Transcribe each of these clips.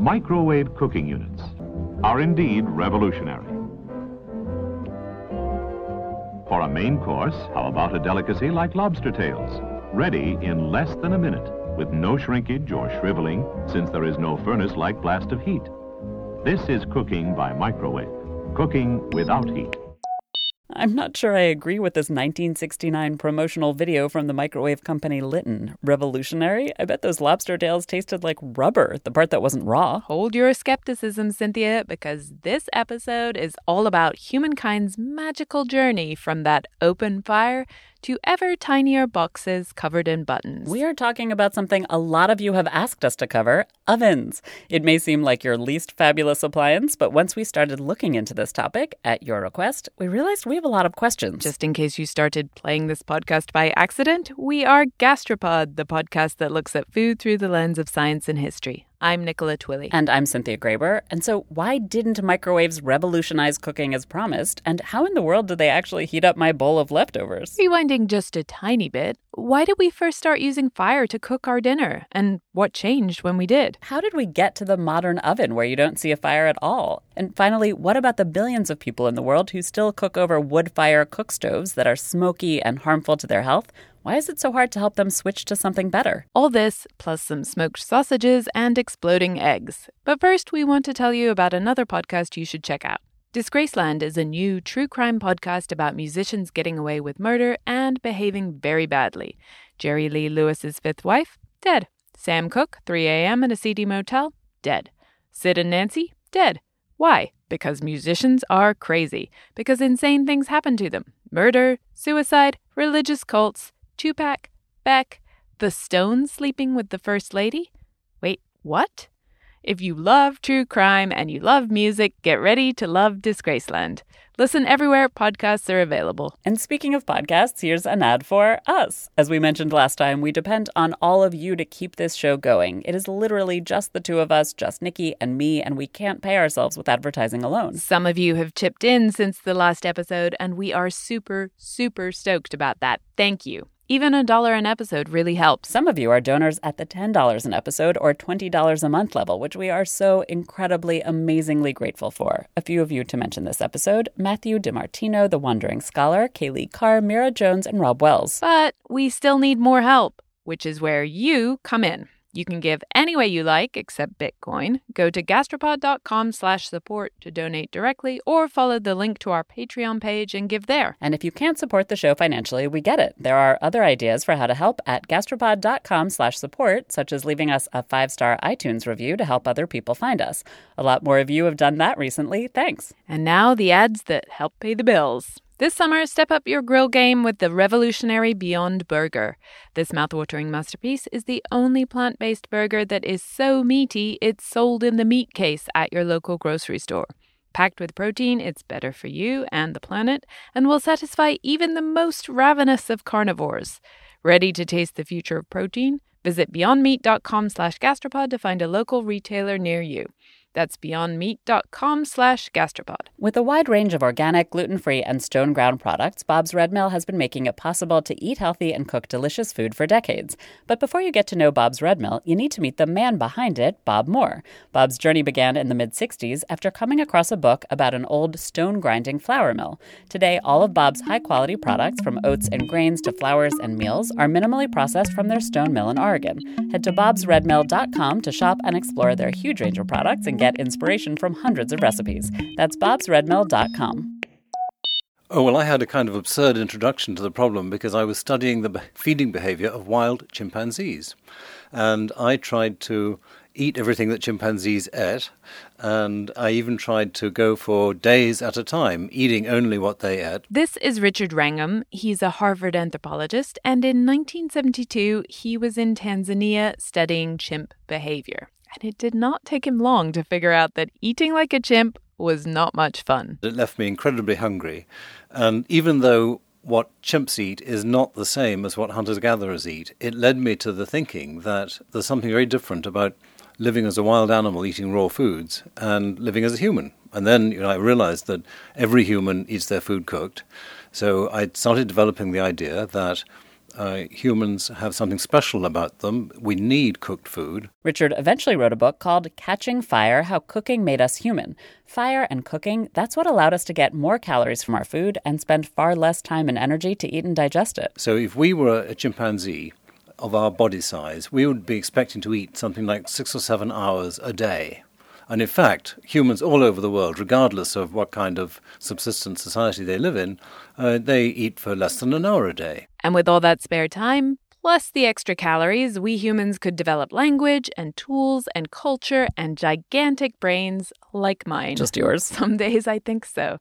Microwave cooking units are indeed revolutionary. For a main course, how about a delicacy like lobster tails? Ready in less than a minute, with no shrinkage or shriveling, since there is no furnace-like blast of heat. This is cooking by microwave, cooking without heat. I'm not sure I agree with this 1969 promotional video from the microwave company Litton. Revolutionary? I bet those lobster tails tasted like rubber, the part that wasn't raw. Hold your skepticism, Cynthia, because this episode is all about humankind's magical journey from that open fire to ever tinier boxes covered in buttons. We are talking about something a lot of you have asked us to cover ovens. It may seem like your least fabulous appliance, but once we started looking into this topic at your request, we realized we have a lot of questions. Just in case you started playing this podcast by accident, we are Gastropod, the podcast that looks at food through the lens of science and history. I'm Nicola Twilley. And I'm Cynthia Graber. And so, why didn't microwaves revolutionize cooking as promised? And how in the world did they actually heat up my bowl of leftovers? Rewinding just a tiny bit, why did we first start using fire to cook our dinner? And what changed when we did? How did we get to the modern oven where you don't see a fire at all? And finally, what about the billions of people in the world who still cook over wood fire cook stoves that are smoky and harmful to their health? Why is it so hard to help them switch to something better? All this, plus some smoked sausages and exploding eggs. But first, we want to tell you about another podcast you should check out. Disgraceland is a new true crime podcast about musicians getting away with murder and behaving very badly. Jerry Lee Lewis's fifth wife, dead. Sam Cooke, 3 a.m. at a seedy motel, dead. Sid and Nancy, dead. Why? Because musicians are crazy. Because insane things happen to them murder, suicide, religious cults, Tupac, Beck, the Stone sleeping with the First Lady? Wait, what? If you love true crime and you love music, get ready to love Disgraceland. Listen everywhere podcasts are available. And speaking of podcasts, here's an ad for us. As we mentioned last time, we depend on all of you to keep this show going. It is literally just the two of us, just Nikki and me, and we can't pay ourselves with advertising alone. Some of you have chipped in since the last episode, and we are super, super stoked about that. Thank you. Even a dollar an episode really helps. Some of you are donors at the $10 an episode or $20 a month level, which we are so incredibly, amazingly grateful for. A few of you to mention this episode Matthew DiMartino, The Wandering Scholar, Kaylee Carr, Mira Jones, and Rob Wells. But we still need more help, which is where you come in. You can give any way you like except Bitcoin. Go to gastropod.com slash support to donate directly or follow the link to our Patreon page and give there. And if you can't support the show financially, we get it. There are other ideas for how to help at gastropod.com slash support, such as leaving us a five-star iTunes review to help other people find us. A lot more of you have done that recently. Thanks. And now the ads that help pay the bills. This summer, step up your grill game with the revolutionary Beyond Burger. This mouthwatering masterpiece is the only plant based burger that is so meaty it's sold in the meat case at your local grocery store. Packed with protein, it's better for you and the planet and will satisfy even the most ravenous of carnivores. Ready to taste the future of protein? Visit beyondmeat.com slash gastropod to find a local retailer near you. That's beyondmeat.com slash gastropod. With a wide range of organic, gluten free, and stone ground products, Bob's Red Mill has been making it possible to eat healthy and cook delicious food for decades. But before you get to know Bob's Red Mill, you need to meet the man behind it, Bob Moore. Bob's journey began in the mid 60s after coming across a book about an old stone grinding flour mill. Today, all of Bob's high quality products, from oats and grains to flours and meals, are minimally processed from their stone mill in Oregon. Head to bobsredmill.com to shop and explore their huge range of products and get inspiration from hundreds of recipes. That's bobsredmill.com. Oh, well, I had a kind of absurd introduction to the problem because I was studying the feeding behavior of wild chimpanzees. And I tried to eat everything that chimpanzees ate, and I even tried to go for days at a time, eating only what they ate. This is Richard Wrangham. He's a Harvard anthropologist, and in 1972, he was in Tanzania studying chimp behavior. And it did not take him long to figure out that eating like a chimp was not much fun. It left me incredibly hungry. And even though what chimps eat is not the same as what hunters gatherers eat, it led me to the thinking that there's something very different about living as a wild animal eating raw foods and living as a human. And then you know, I realized that every human eats their food cooked. So I started developing the idea that uh, humans have something special about them. We need cooked food. Richard eventually wrote a book called Catching Fire How Cooking Made Us Human. Fire and cooking, that's what allowed us to get more calories from our food and spend far less time and energy to eat and digest it. So if we were a chimpanzee of our body size, we would be expecting to eat something like six or seven hours a day. And in fact, humans all over the world, regardless of what kind of subsistence society they live in, uh, they eat for less than an hour a day. And with all that spare time, plus the extra calories, we humans could develop language and tools and culture and gigantic brains like mine. Just yours? Some days I think so.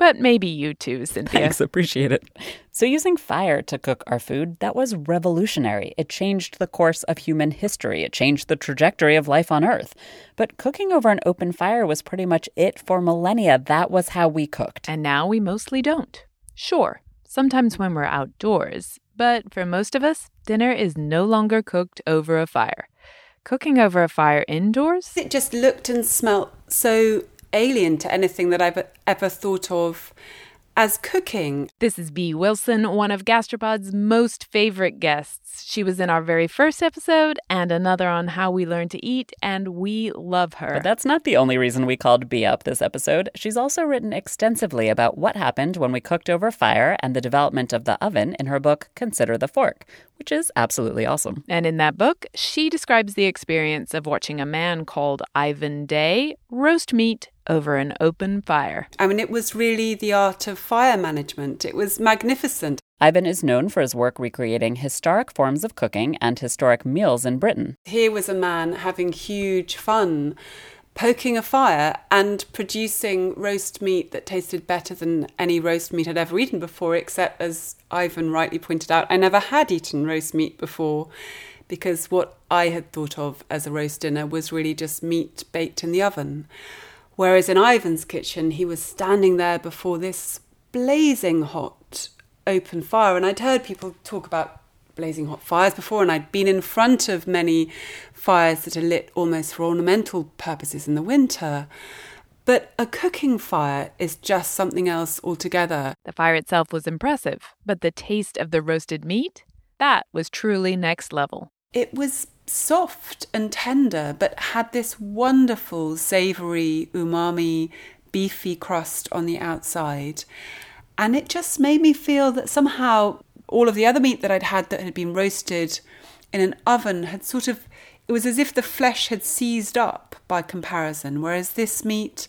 But maybe you too, Cynthia. Thanks, appreciate it. So, using fire to cook our food, that was revolutionary. It changed the course of human history, it changed the trajectory of life on Earth. But cooking over an open fire was pretty much it for millennia. That was how we cooked. And now we mostly don't. Sure, sometimes when we're outdoors, but for most of us, dinner is no longer cooked over a fire. Cooking over a fire indoors? It just looked and smelt so alien to anything that I've ever thought of as cooking. This is Bee Wilson, one of Gastropod's most favorite guests. She was in our very first episode and another on how we learn to eat, and we love her. But that's not the only reason we called Bee up this episode. She's also written extensively about what happened when we cooked over fire and the development of the oven in her book, Consider the Fork, which is absolutely awesome. And in that book, she describes the experience of watching a man called Ivan Day roast meat over an open fire. I mean, it was really the art of fire management. It was magnificent. Ivan is known for his work recreating historic forms of cooking and historic meals in Britain. Here was a man having huge fun poking a fire and producing roast meat that tasted better than any roast meat I'd ever eaten before, except, as Ivan rightly pointed out, I never had eaten roast meat before because what I had thought of as a roast dinner was really just meat baked in the oven. Whereas in Ivan's kitchen, he was standing there before this blazing hot open fire. And I'd heard people talk about blazing hot fires before, and I'd been in front of many fires that are lit almost for ornamental purposes in the winter. But a cooking fire is just something else altogether. The fire itself was impressive, but the taste of the roasted meat? That was truly next level. It was soft and tender, but had this wonderful, savoury, umami, beefy crust on the outside. And it just made me feel that somehow all of the other meat that I'd had that had been roasted in an oven had sort of, it was as if the flesh had seized up by comparison, whereas this meat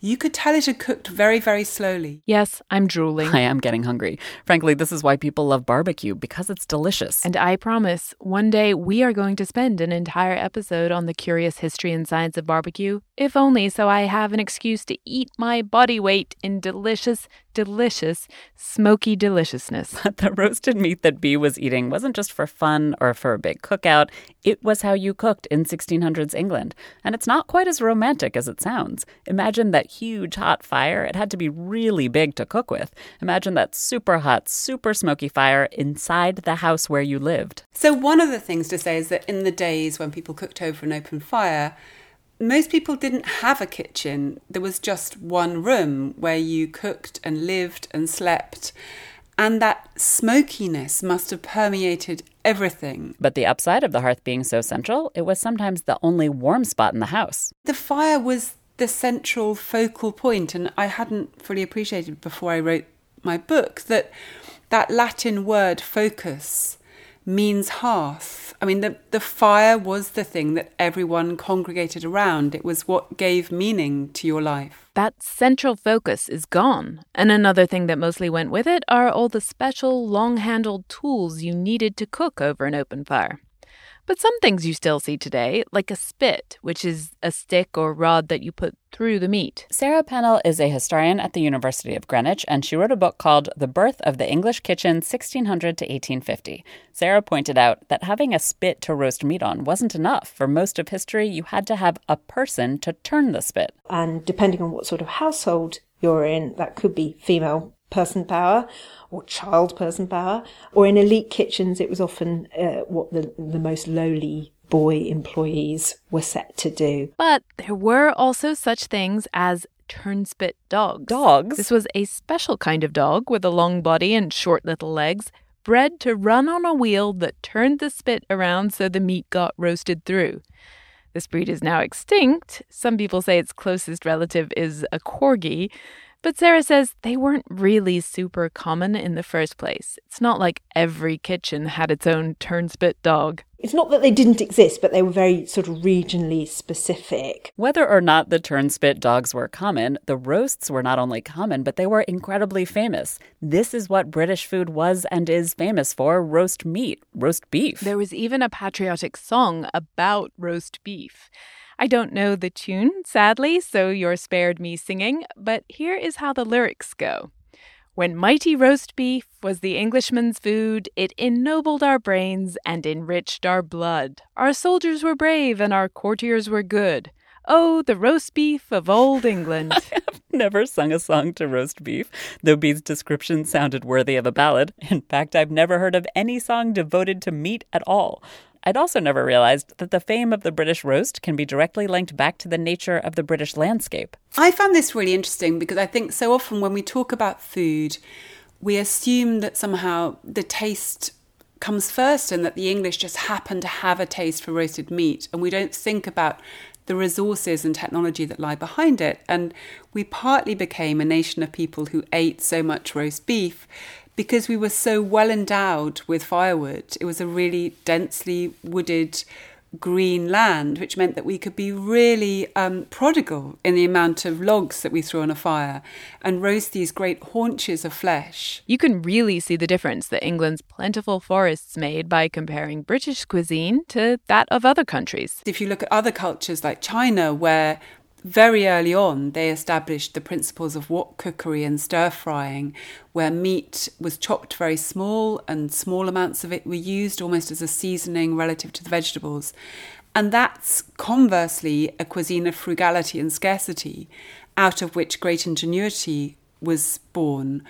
you could tell it had cooked very, very slowly. Yes, I'm drooling. I am getting hungry. Frankly, this is why people love barbecue, because it's delicious. And I promise, one day we are going to spend an entire episode on the curious history and science of barbecue, if only so I have an excuse to eat my body weight in delicious, delicious, smoky deliciousness. the roasted meat that Bee was eating wasn't just for fun or for a big cookout, it was how you cooked in 1600s England. And it's not quite as romantic as it sounds. Imagine that huge hot fire. It had to be really big to cook with. Imagine that super hot, super smoky fire inside the house where you lived. So, one of the things to say is that in the days when people cooked over an open fire, most people didn't have a kitchen. There was just one room where you cooked and lived and slept. And that smokiness must have permeated everything. But the upside of the hearth being so central, it was sometimes the only warm spot in the house. The fire was the central focal point, and I hadn't fully appreciated before I wrote my book that that Latin word focus means hearth. I mean, the, the fire was the thing that everyone congregated around. It was what gave meaning to your life. That central focus is gone. And another thing that mostly went with it are all the special, long handled tools you needed to cook over an open fire. But some things you still see today, like a spit, which is a stick or rod that you put through the meat. Sara Pennell is a historian at the University of Greenwich, and she wrote a book called The Birth of the English Kitchen 1600 to 1850. Sara pointed out that having a spit to roast meat on wasn't enough. For most of history, you had to have a person to turn the spit. And depending on what sort of household you're in, that could be female person power or child person power, or in elite kitchens, it was often uh, what the, the most lowly boy employees were set to do. But there were also such things as turnspit dogs. Dogs? This was a special kind of dog with a long body and short little legs, bred to run on a wheel that turned the spit around so the meat got roasted through. This breed is now extinct. Some people say its closest relative is a corgi, but Sara says they weren't really super common in the first place. It's not like every kitchen had its own turnspit dog. It's not that they didn't exist, but they were very sort of regionally specific. Whether or not the turnspit dogs were common, the roasts were not only common, but they were incredibly famous. This is what British food was and is famous for roast meat, roast beef. There was even a patriotic song about roast beef. I don't know the tune, sadly, so you're spared me singing, but here is how the lyrics go. When mighty roast beef was the Englishman's food, it ennobled our brains and enriched our blood. Our soldiers were brave and our courtiers were good. Oh, the roast beef of old England. I've never sung a song to roast beef, though Bee's description sounded worthy of a ballad. In fact, I've never heard of any song devoted to meat at all. I'd also never realized that the fame of the British roast can be directly linked back to the nature of the British landscape. I found this really interesting because I think so often when we talk about food, we assume that somehow the taste comes first and that the English just happen to have a taste for roasted meat. And we don't think about the resources and technology that lie behind it. And we partly became a nation of people who ate so much roast beef because we were so well endowed with firewood. It was a really densely wooded green land, which meant that we could be really um, prodigal in the amount of logs that we threw on a fire and roast these great haunches of flesh. You can really see the difference that England's plentiful forests made by comparing British cuisine to that of other countries. If you look at other cultures like China, where very early on, they established the principles of wok cookery and stir frying, where meat was chopped very small and small amounts of it were used almost as a seasoning relative to the vegetables. And that's conversely a cuisine of frugality and scarcity, out of which great ingenuity was born,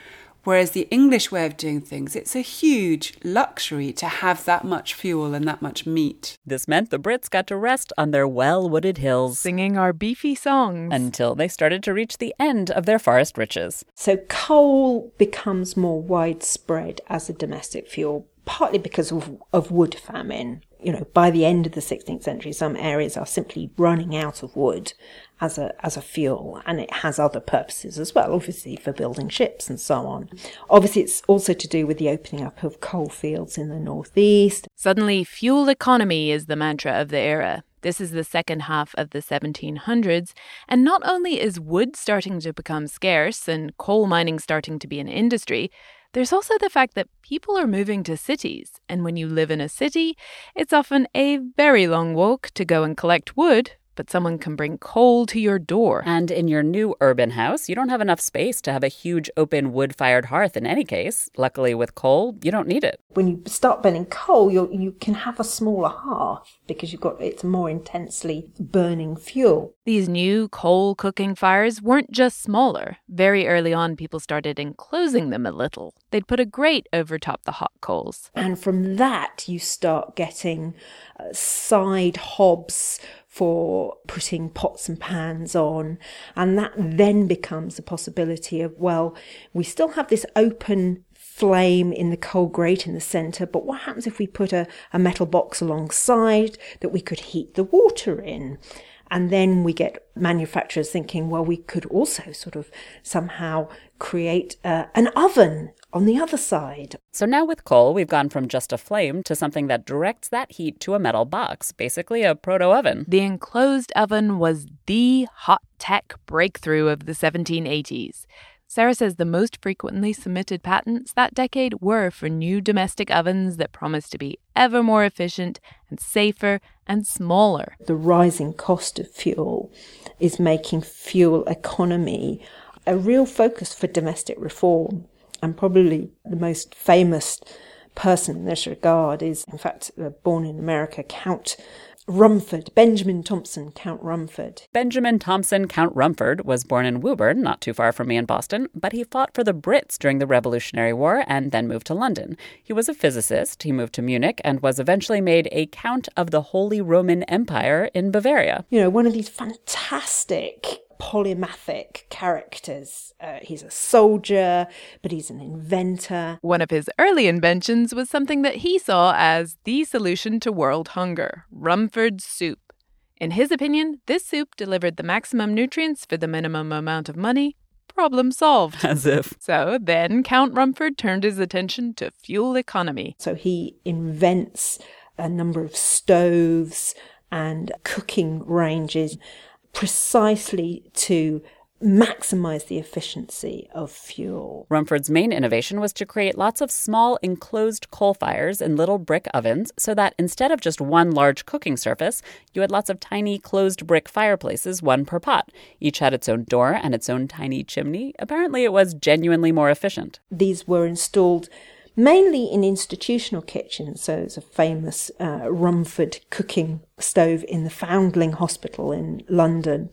Whereas the English way of doing things, it's a huge luxury to have that much fuel and that much meat. This meant the Brits got to rest on their well wooded hills, singing our beefy songs until they started to reach the end of their forest riches. So coal becomes more widespread as a domestic fuel, partly because of, of wood famine you know, by the end of the 16th century, some areas are simply running out of wood as a, as a fuel, and it has other purposes as well, obviously for building ships and so on. Obviously, it's also to do with the opening up of coal fields in the northeast. Suddenly, fuel economy is the mantra of the era. This is the second half of the 1700s, and not only is wood starting to become scarce and coal mining starting to be an industry, there's also the fact that people are moving to cities, and when you live in a city, it's often a very long walk to go and collect wood but someone can bring coal to your door. And in your new urban house, you don't have enough space to have a huge open wood fired hearth in any case. Luckily, with coal, you don't need it. When you start burning coal, you you can have a smaller hearth because you've got it's more intensely burning fuel. These new coal cooking fires weren't just smaller. Very early on, people started enclosing them a little. They'd put a grate over top the hot coals. And from that, you start getting uh, side hobs for putting pots and pans on. And that then becomes a possibility of, well, we still have this open flame in the coal grate in the center, but what happens if we put a, a metal box alongside that we could heat the water in? And then we get manufacturers thinking, well, we could also sort of somehow create uh, an oven on the other side. So now with coal, we've gone from just a flame to something that directs that heat to a metal box, basically a proto oven. The enclosed oven was the hot tech breakthrough of the 1780s. Sara says the most frequently submitted patents that decade were for new domestic ovens that promised to be ever more efficient and safer and smaller. The rising cost of fuel is making fuel economy a real focus for domestic reform and probably the most famous person in this regard is, in fact, born in America, Count Rumford, Benjamin Thompson, Count Rumford. Benjamin Thompson, Count Rumford, was born in Woburn, not too far from me in Boston, but he fought for the Brits during the Revolutionary War and then moved to London. He was a physicist, he moved to Munich, and was eventually made a Count of the Holy Roman Empire in Bavaria. You know, one of these fantastic polymathic characters. Uh, he's a soldier, but he's an inventor. One of his early inventions was something that he saw as the solution to world hunger Rumford soup. In his opinion, this soup delivered the maximum nutrients for the minimum amount of money. Problem solved. As if. So then Count Rumford turned his attention to fuel economy. So he invents a number of stoves and cooking ranges precisely to maximize the efficiency of fuel. Rumford's main innovation was to create lots of small enclosed coal fires in little brick ovens so that instead of just one large cooking surface, you had lots of tiny closed brick fireplaces, one per pot. Each had its own door and its own tiny chimney. Apparently, it was genuinely more efficient. These were installed mainly in institutional kitchens. So there's a famous uh, Rumford cooking stove in the Foundling Hospital in London.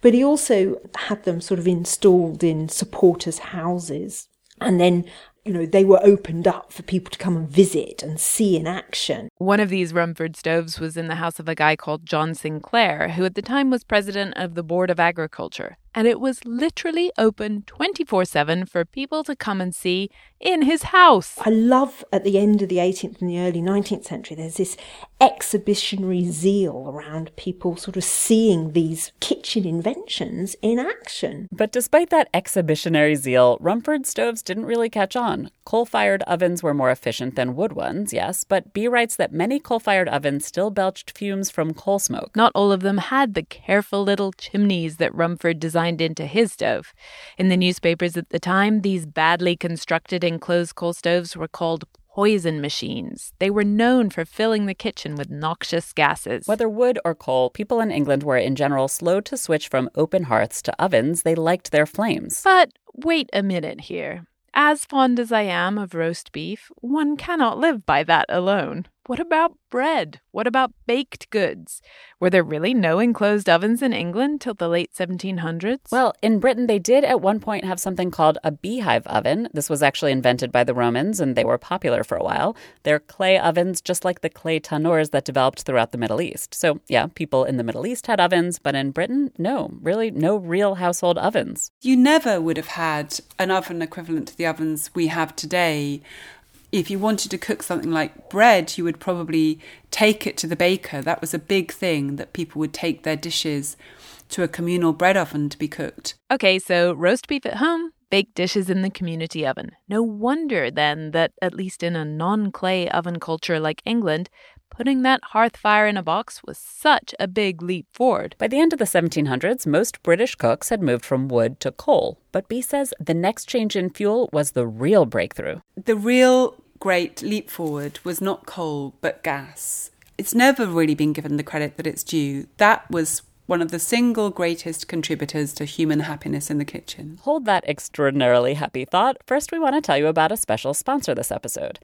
But he also had them sort of installed in supporters' houses. And then you know, they were opened up for people to come and visit and see in action. One of these Rumford stoves was in the house of a guy called John Sinclair, who at the time was president of the Board of Agriculture and it was literally open 24 7 for people to come and see in his house. I love at the end of the 18th and the early 19th century, there's this exhibitionary zeal around people sort of seeing these kitchen inventions in action. But despite that exhibitionary zeal, Rumford stoves didn't really catch on. Coal fired ovens were more efficient than wood ones, yes, but Bee writes that many coal fired ovens still belched fumes from coal smoke. Not all of them had the careful little chimneys that Rumford designed designed into his stove. In the newspapers at the time, these badly constructed enclosed coal stoves were called poison machines. They were known for filling the kitchen with noxious gases. Whether wood or coal, people in England were in general slow to switch from open hearths to ovens. They liked their flames. But wait a minute here. As fond as I am of roast beef, one cannot live by that alone. What about bread? What about baked goods? Were there really no enclosed ovens in England till the late 1700s? Well, in Britain, they did at one point have something called a beehive oven. This was actually invented by the Romans, and they were popular for a while. They're clay ovens, just like the clay tannoors that developed throughout the Middle East. So, yeah, people in the Middle East had ovens, but in Britain, no, really no real household ovens. You never would have had an oven equivalent to the ovens we have today if you wanted to cook something like bread, you would probably take it to the baker. That was a big thing that people would take their dishes to a communal bread oven to be cooked. Okay, so roast beef at home, baked dishes in the community oven. No wonder then that, at least in a non clay oven culture like England, putting that hearth fire in a box was such a big leap forward. By the end of the 1700s, most British cooks had moved from wood to coal. But Bee says the next change in fuel was the real breakthrough. The real great leap forward was not coal but gas. It's never really been given the credit that it's due. That was one of the single greatest contributors to human happiness in the kitchen. Hold that extraordinarily happy thought. First, we want to tell you about a special sponsor this episode.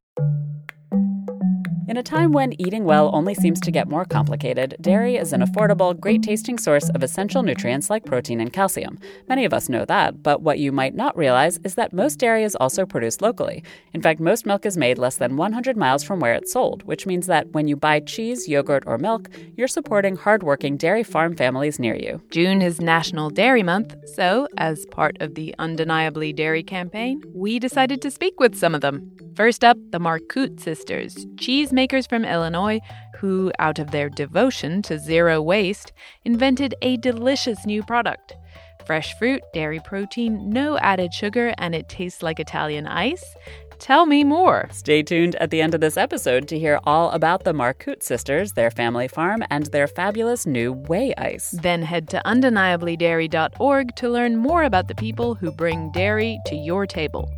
In a time when eating well only seems to get more complicated, dairy is an affordable, great tasting source of essential nutrients like protein and calcium. Many of us know that, but what you might not realize is that most dairy is also produced locally. In fact, most milk is made less than 100 miles from where it's sold, which means that when you buy cheese, yogurt, or milk, you're supporting hardworking dairy farm families near you. June is National Dairy Month, so as part of the Undeniably Dairy campaign, we decided to speak with some of them. First up, the Marcoot sisters, cheesemakers from Illinois who, out of their devotion to zero waste, invented a delicious new product. Fresh fruit, dairy protein, no added sugar, and it tastes like Italian ice. Tell me more. Stay tuned at the end of this episode to hear all about the Marcoot sisters, their family farm, and their fabulous new whey ice. Then head to undeniablydairy.org to learn more about the people who bring dairy to your table.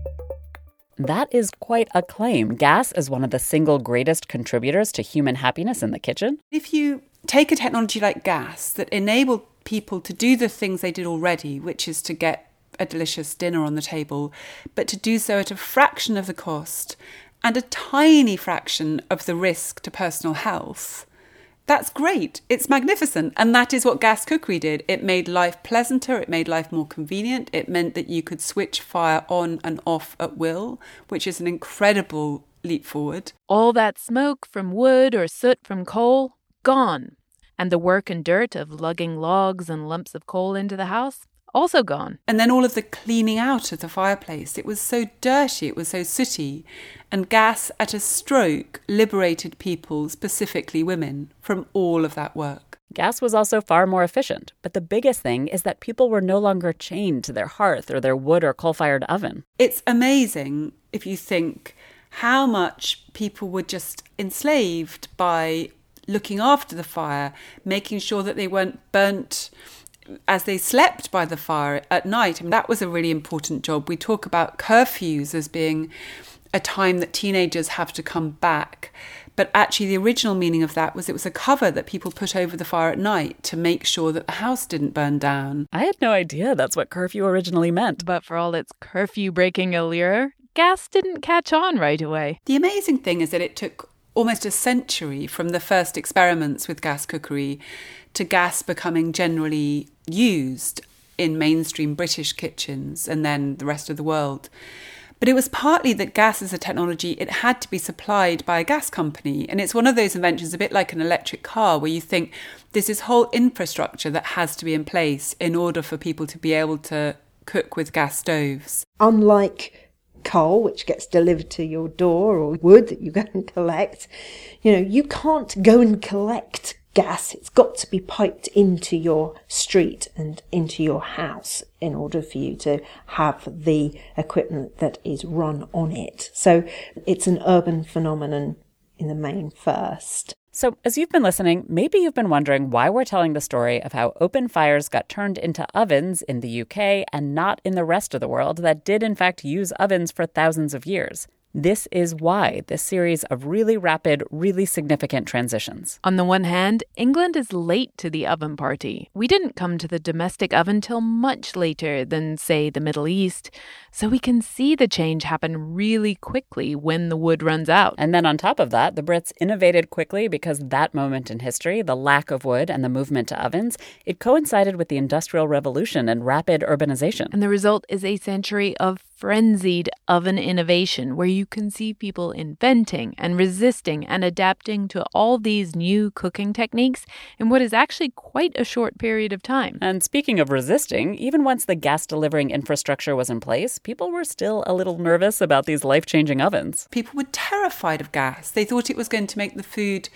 That is quite a claim. Gas is one of the single greatest contributors to human happiness in the kitchen. If you take a technology like gas that enabled people to do the things they did already, which is to get a delicious dinner on the table, but to do so at a fraction of the cost and a tiny fraction of the risk to personal health, that's great. It's magnificent. And that is what gas cookery did. It made life pleasanter, it made life more convenient. It meant that you could switch fire on and off at will, which is an incredible leap forward. All that smoke from wood or soot from coal, gone. And the work and dirt of lugging logs and lumps of coal into the house? Also gone. And then all of the cleaning out of the fireplace. It was so dirty, it was so sooty. And gas, at a stroke, liberated people, specifically women, from all of that work. Gas was also far more efficient, but the biggest thing is that people were no longer chained to their hearth or their wood or coal fired oven. It's amazing if you think how much people were just enslaved by looking after the fire, making sure that they weren't burnt as they slept by the fire at night. I mean, that was a really important job. We talk about curfews as being a time that teenagers have to come back. But actually, the original meaning of that was it was a cover that people put over the fire at night to make sure that the house didn't burn down. I had no idea that's what curfew originally meant. But for all its curfew breaking allure, gas didn't catch on right away. The amazing thing is that it took almost a century from the first experiments with gas cookery to gas becoming generally used in mainstream British kitchens and then the rest of the world. But it was partly that gas as a technology, it had to be supplied by a gas company. And it's one of those inventions, a bit like an electric car, where you think there's this whole infrastructure that has to be in place in order for people to be able to cook with gas stoves. Unlike coal, which gets delivered to your door, or wood that you go and collect, you know, you can't go and collect gas. It's got to be piped into your street and into your house in order for you to have the equipment that is run on it. So it's an urban phenomenon in the main first. So, as you've been listening, maybe you've been wondering why we're telling the story of how open fires got turned into ovens in the UK and not in the rest of the world that did, in fact, use ovens for thousands of years. This is why this series of really rapid, really significant transitions. On the one hand, England is late to the oven party. We didn't come to the domestic oven till much later than, say, the Middle East, so we can see the change happen really quickly when the wood runs out. And then on top of that, the Brits innovated quickly because that moment in history, the lack of wood and the movement to ovens, it coincided with the Industrial Revolution and rapid urbanization. And the result is a century of frenzied oven innovation where you can see people inventing and resisting and adapting to all these new cooking techniques in what is actually quite a short period of time. And speaking of resisting, even once the gas delivering infrastructure was in place, people were still a little nervous about these life changing ovens. People were terrified of gas. They thought it was going to make the food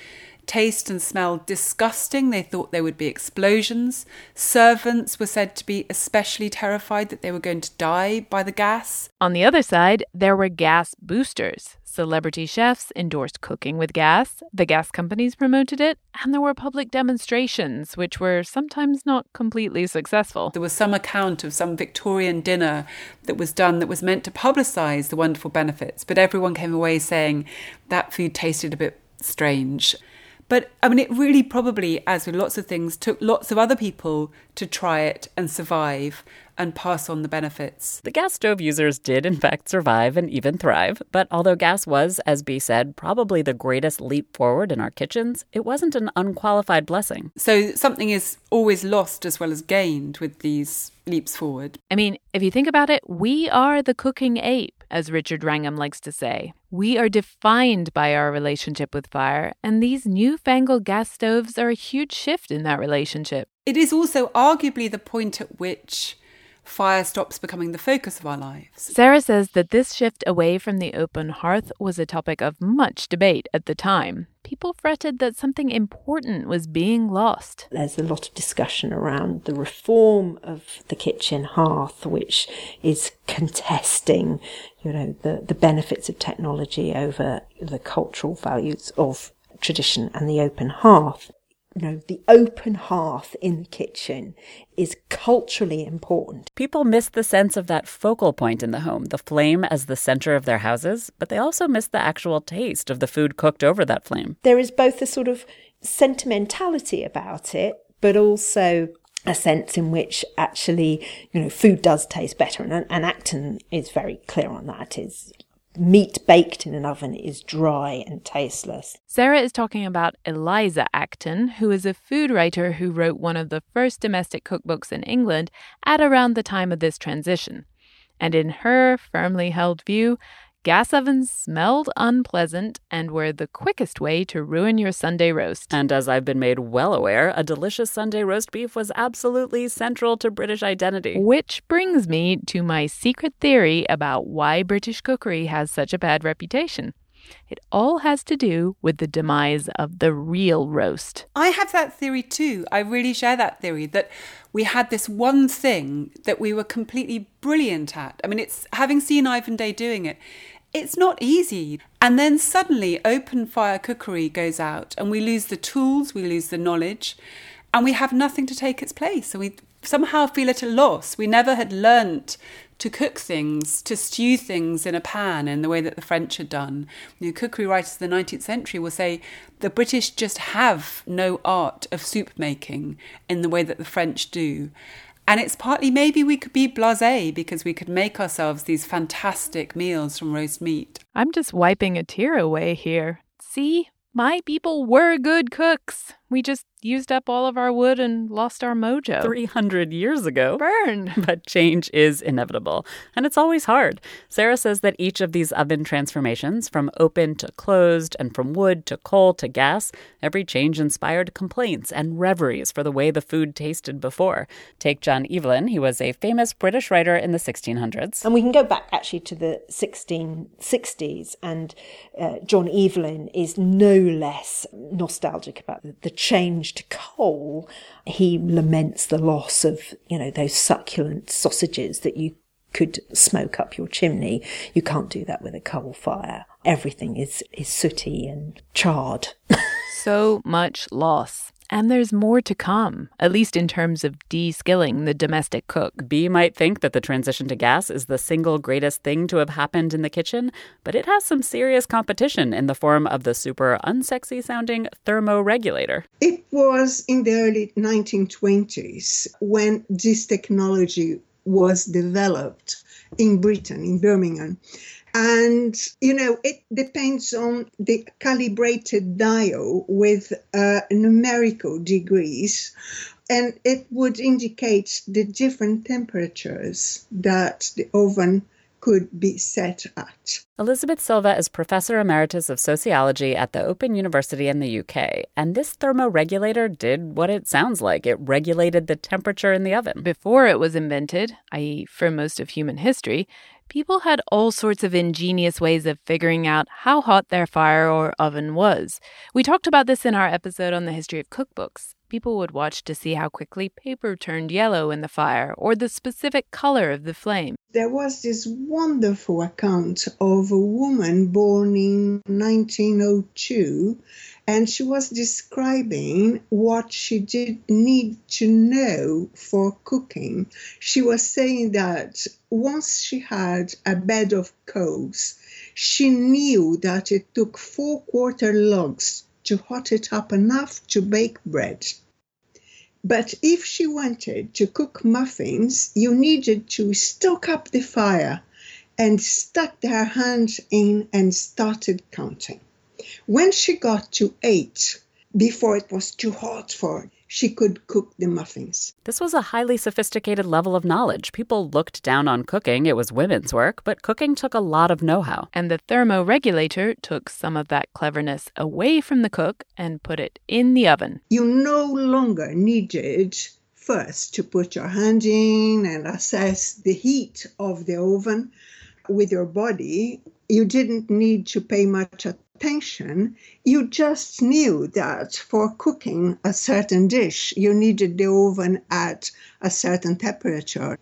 taste and smell disgusting. They thought there would be explosions. Servants were said to be especially terrified that they were going to die by the gas. On the other side, there were gas boosters. Celebrity chefs endorsed cooking with gas, the gas companies promoted it, and there were public demonstrations, which were sometimes not completely successful. There was some account of some Victorian dinner that was done that was meant to publicise the wonderful benefits, but everyone came away saying that food tasted a bit strange. But I mean, it really probably, as with lots of things, took lots of other people to try it and survive and pass on the benefits. The gas stove users did, in fact, survive and even thrive. But although gas was, as Bee said, probably the greatest leap forward in our kitchens, it wasn't an unqualified blessing. So something is always lost as well as gained with these leaps forward. I mean, if you think about it, we are the cooking ape, as Richard Wrangham likes to say. We are defined by our relationship with fire, and these newfangled gas stoves are a huge shift in that relationship. It is also arguably the point at which fire stops becoming the focus of our lives. Sara says that this shift away from the open hearth was a topic of much debate at the time. People fretted that something important was being lost. There's a lot of discussion around the reform of the kitchen hearth, which is contesting, you know, the, the benefits of technology over the cultural values of tradition and the open hearth you know, the open hearth in the kitchen is culturally important. People miss the sense of that focal point in the home, the flame as the center of their houses, but they also miss the actual taste of the food cooked over that flame. There is both a sort of sentimentality about it, but also a sense in which actually, you know, food does taste better. And, and Acton is very clear on that. Is meat baked in an oven is dry and tasteless. Sara is talking about Eliza Acton, who is a food writer who wrote one of the first domestic cookbooks in England at around the time of this transition. And in her firmly held view, Gas ovens smelled unpleasant and were the quickest way to ruin your Sunday roast. And as I've been made well aware, a delicious Sunday roast beef was absolutely central to British identity. Which brings me to my secret theory about why British cookery has such a bad reputation. It all has to do with the demise of the real roast. I have that theory too. I really share that theory that we had this one thing that we were completely brilliant at. I mean, it's having seen Ivan Day doing it, it's not easy. And then suddenly open fire cookery goes out and we lose the tools, we lose the knowledge, and we have nothing to take its place. So we somehow feel at a loss. We never had learnt to cook things, to stew things in a pan in the way that the French had done. You know, cookery writers of the 19th century will say the British just have no art of soup making in the way that the French do. And it's partly maybe we could be blase because we could make ourselves these fantastic meals from roast meat. I'm just wiping a tear away here. See, my people were good cooks. We just used up all of our wood and lost our mojo. 300 years ago. Burn. But change is inevitable, and it's always hard. Sara says that each of these oven transformations, from open to closed and from wood to coal to gas, every change inspired complaints and reveries for the way the food tasted before. Take John Evelyn. He was a famous British writer in the 1600s. And we can go back actually to the 1660s, and uh, John Evelyn is no less nostalgic about the, the change to coal. He laments the loss of, you know, those succulent sausages that you could smoke up your chimney. You can't do that with a coal fire. Everything is, is sooty and charred. so much loss. And there's more to come, at least in terms of de skilling the domestic cook. Bee might think that the transition to gas is the single greatest thing to have happened in the kitchen, but it has some serious competition in the form of the super unsexy sounding thermoregulator. It was in the early 1920s when this technology was developed in Britain, in Birmingham. And, you know, it depends on the calibrated dial with uh, numerical degrees. And it would indicate the different temperatures that the oven could be set at. Elizabeth Silva is Professor Emeritus of Sociology at the Open University in the UK, and this thermoregulator did what it sounds like it regulated the temperature in the oven. Before it was invented, i.e., for most of human history, people had all sorts of ingenious ways of figuring out how hot their fire or oven was. We talked about this in our episode on the history of cookbooks. People would watch to see how quickly paper turned yellow in the fire or the specific color of the flame. There was this wonderful account of a woman born in 1902 and she was describing what she did need to know for cooking. She was saying that once she had a bed of coals, she knew that it took four quarter logs to hot it up enough to bake bread. But if she wanted to cook muffins, you needed to stoke up the fire and stuck her hands in and started counting. When she got to eight, before it was too hot for she could cook the muffins. This was a highly sophisticated level of knowledge. People looked down on cooking. It was women's work, but cooking took a lot of know how. And the thermoregulator took some of that cleverness away from the cook and put it in the oven. You no longer needed first to put your hand in and assess the heat of the oven with your body. You didn't need to pay much attention, you just knew that for cooking a certain dish, you needed the oven at a certain temperature.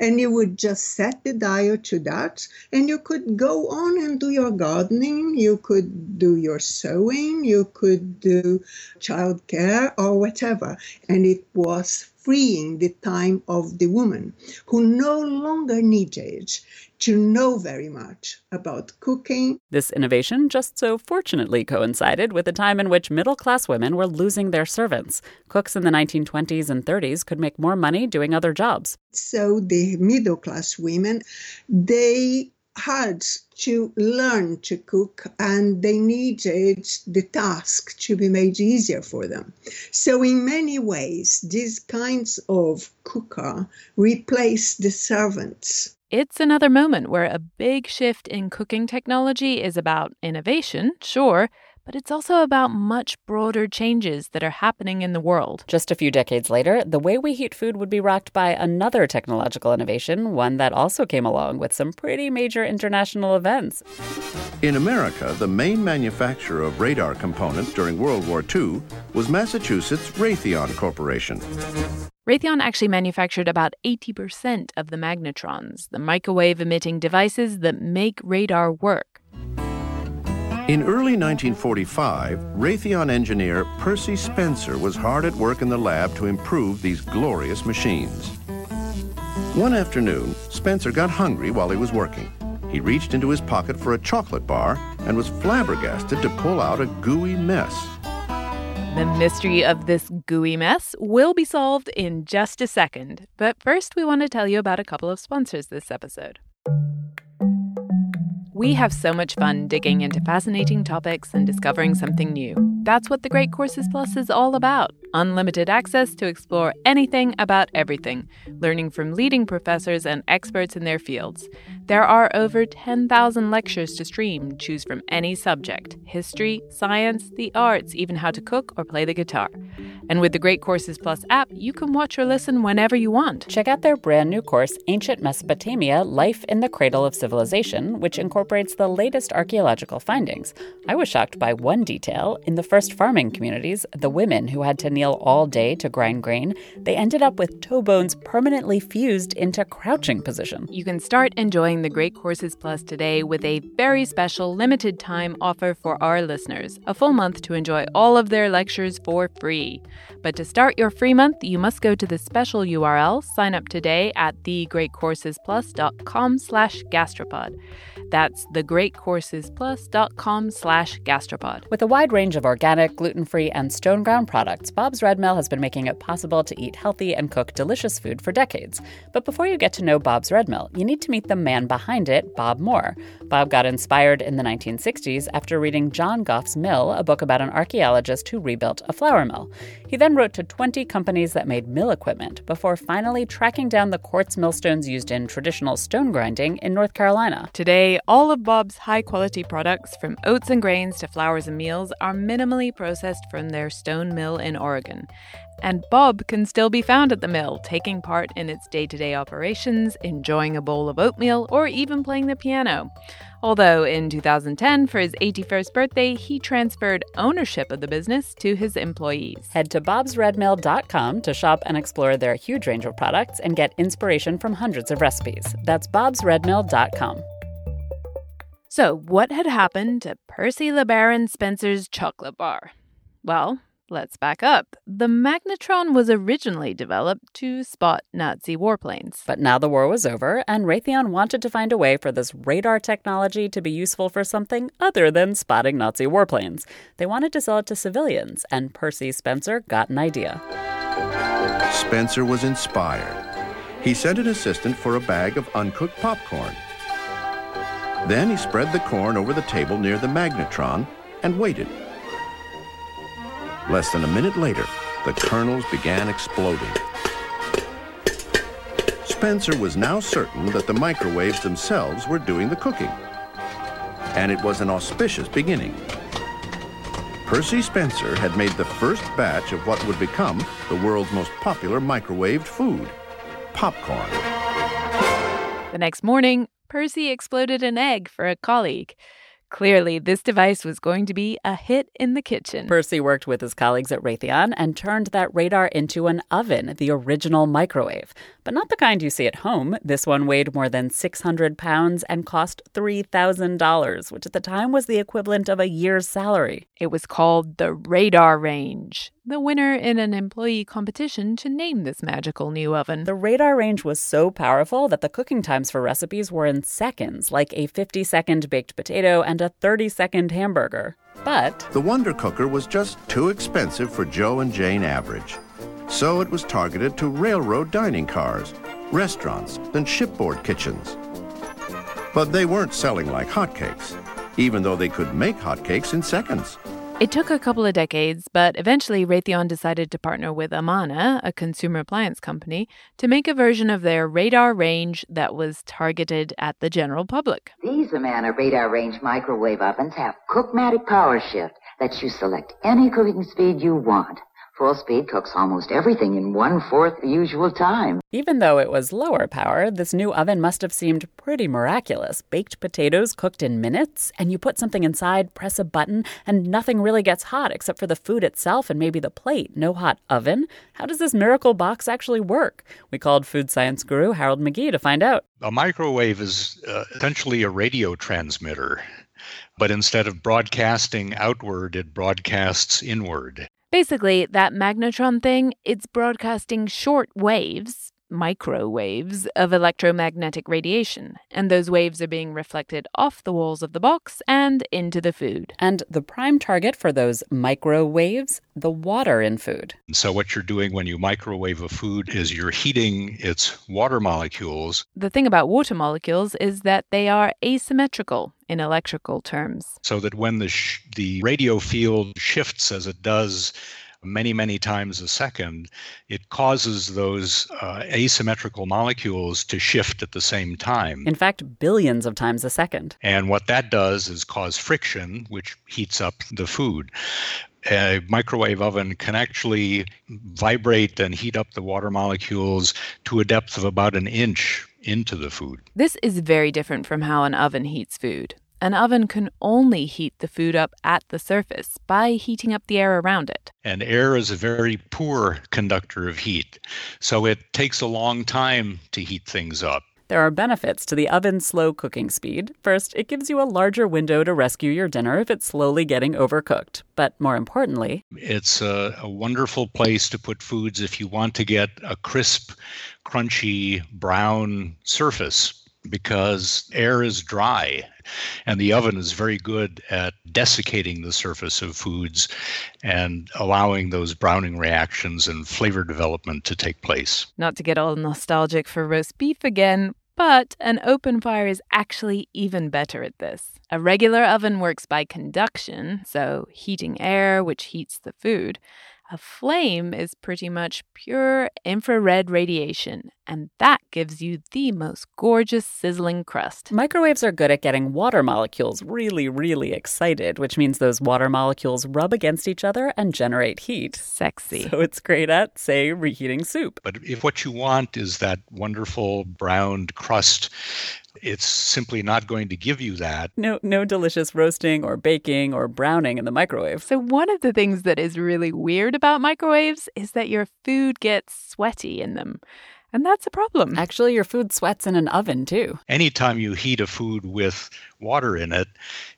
And you would just set the dial to that, and you could go on and do your gardening, you could do your sewing, you could do childcare or whatever. And it was freeing the time of the woman who no longer needed to know very much about cooking. This innovation just so fortunately coincided with a time in which middle class women were losing their servants. Cooks in the 1920s and 30s could make more money doing other jobs. So the middle class women, they had to learn to cook and they needed the task to be made easier for them. So, in many ways, these kinds of cooker replaced the servants. It's another moment where a big shift in cooking technology is about innovation, sure, but it's also about much broader changes that are happening in the world. Just a few decades later, the way we heat food would be rocked by another technological innovation, one that also came along with some pretty major international events. In America, the main manufacturer of radar components during World War II was Massachusetts Raytheon Corporation. Raytheon actually manufactured about 80% of the magnetrons, the microwave emitting devices that make radar work. In early 1945, Raytheon engineer Percy Spencer was hard at work in the lab to improve these glorious machines. One afternoon, Spencer got hungry while he was working. He reached into his pocket for a chocolate bar and was flabbergasted to pull out a gooey mess. The mystery of this gooey mess will be solved in just a second. But first, we want to tell you about a couple of sponsors this episode. We have so much fun digging into fascinating topics and discovering something new. That's what the Great Courses Plus is all about unlimited access to explore anything about everything, learning from leading professors and experts in their fields. There are over 10,000 lectures to stream, choose from any subject history, science, the arts, even how to cook or play the guitar. And with the Great Courses Plus app, you can watch or listen whenever you want. Check out their brand new course, Ancient Mesopotamia Life in the Cradle of Civilization, which incorporates the latest archaeological findings. I was shocked by one detail. In the first farming communities, the women who had to kneel all day to grind grain, they ended up with toe bones permanently fused into crouching position. You can start enjoying the Great Courses Plus today with a very special limited time offer for our listeners a full month to enjoy all of their lectures for free. But to start your free month, you must go to the special URL, sign up today at thegreatcoursesplus.com slash gastropod. That's thegreatcoursesplus.com slash gastropod. With a wide range of organic, gluten-free, and stone-ground products, Bob's Red Mill has been making it possible to eat healthy and cook delicious food for decades. But before you get to know Bob's Red Mill, you need to meet the man behind it, Bob Moore. Bob got inspired in the 1960s after reading John Goffe's Mill, a book about an archaeologist who rebuilt a flour mill. He then wrote to 20 companies that made mill equipment before finally tracking down the quartz millstones used in traditional stone grinding in North Carolina. Today, all of Bob's high quality products, from oats and grains to flours and meals, are minimally processed from their stone mill in Oregon. And Bob can still be found at the mill, taking part in its day to day operations, enjoying a bowl of oatmeal, or even playing the piano. Although in 2010, for his 81st birthday, he transferred ownership of the business to his employees. Head to bobsredmill.com to shop and explore their huge range of products and get inspiration from hundreds of recipes. That's bobsredmill.com. So, what had happened to Percy LeBaron Spencer's chocolate bar? Well, Let's back up. The magnetron was originally developed to spot Nazi warplanes. But now the war was over, and Raytheon wanted to find a way for this radar technology to be useful for something other than spotting Nazi warplanes. They wanted to sell it to civilians, and Percy Spencer got an idea. Spencer was inspired. He sent an assistant for a bag of uncooked popcorn. Then he spread the corn over the table near the magnetron and waited. Less than a minute later, the kernels began exploding. Spencer was now certain that the microwaves themselves were doing the cooking. And it was an auspicious beginning. Percy Spencer had made the first batch of what would become the world's most popular microwaved food, popcorn. The next morning, Percy exploded an egg for a colleague. Clearly, this device was going to be a hit in the kitchen. Percy worked with his colleagues at Raytheon and turned that radar into an oven, the original microwave. But not the kind you see at home. This one weighed more than 600 pounds and cost $3,000, which at the time was the equivalent of a year's salary. It was called the Radarange the winner in an employee competition to name this magical new oven. The Radarange was so powerful that the cooking times for recipes were in seconds, like a 50 second baked potato and a 30 second hamburger. But the Wonder Cooker was just too expensive for Joe and Jane Average. So it was targeted to railroad dining cars, restaurants, and shipboard kitchens. But they weren't selling like hotcakes, even though they could make hotcakes in seconds. It took a couple of decades, but eventually Raytheon decided to partner with Amana, a consumer appliance company, to make a version of their Radarange that was targeted at the general public. These Amana Radarange microwave ovens have Cookmatic power shift lets you select any cooking speed you want. Full speed cooks almost everything in one fourth the usual time. Even though it was lower power, this new oven must have seemed pretty miraculous. Baked potatoes cooked in minutes, and you put something inside, press a button, and nothing really gets hot except for the food itself and maybe the plate. No hot oven? How does this miracle box actually work? We called food science guru Harold McGee to find out. A microwave is uh, essentially a radio transmitter but instead of broadcasting outward, it broadcasts inward. Basically, that magnetron thing, it's broadcasting short waves, microwaves, of electromagnetic radiation, and those waves are being reflected off the walls of the box and into the food. And the prime target for those microwaves, the water in food. So, what you're doing when you microwave a food is you're heating its water molecules. The thing about water molecules is that they are asymmetrical in electrical terms. So that when the, sh- the radio field shifts as it does many, many times a second, it causes those uh, asymmetrical molecules to shift at the same time. In fact, billions of times a second. And what that does is cause friction, which heats up the food. A microwave oven can actually vibrate and heat up the water molecules to a depth of about an inch into the food. This is very different from how an oven heats food. An oven can only heat the food up at the surface by heating up the air around it. And air is a very poor conductor of heat, so it takes a long time to heat things up. There are benefits to the oven's slow cooking speed. First, it gives you a larger window to rescue your dinner if it's slowly getting overcooked. But more importantly, it's a, a, wonderful place to put foods if you want to get a crisp, crunchy, brown surface because air is dry and the oven is very good at desiccating the surface of foods and allowing those browning reactions and flavor development to take place. Not to get all nostalgic for roast beef again, but an open fire is actually even better at this. A regular oven works by conduction, so heating air, which heats the food. A flame is pretty much pure infrared radiation, and that gives you the most gorgeous sizzling crust. Microwaves are good at getting water molecules really, really excited, which means those water molecules rub against each other and generate heat. Sexy. So it's great at, say, reheating soup. But if what you want is that wonderful browned crust, it's simply not going to give you that. No, no delicious roasting or baking or browning in the microwave. So one of the things that is really weird about microwaves is that your food gets sweaty in them. And that's a problem. Actually, your food sweats in an oven too. Anytime you heat a food with water in it,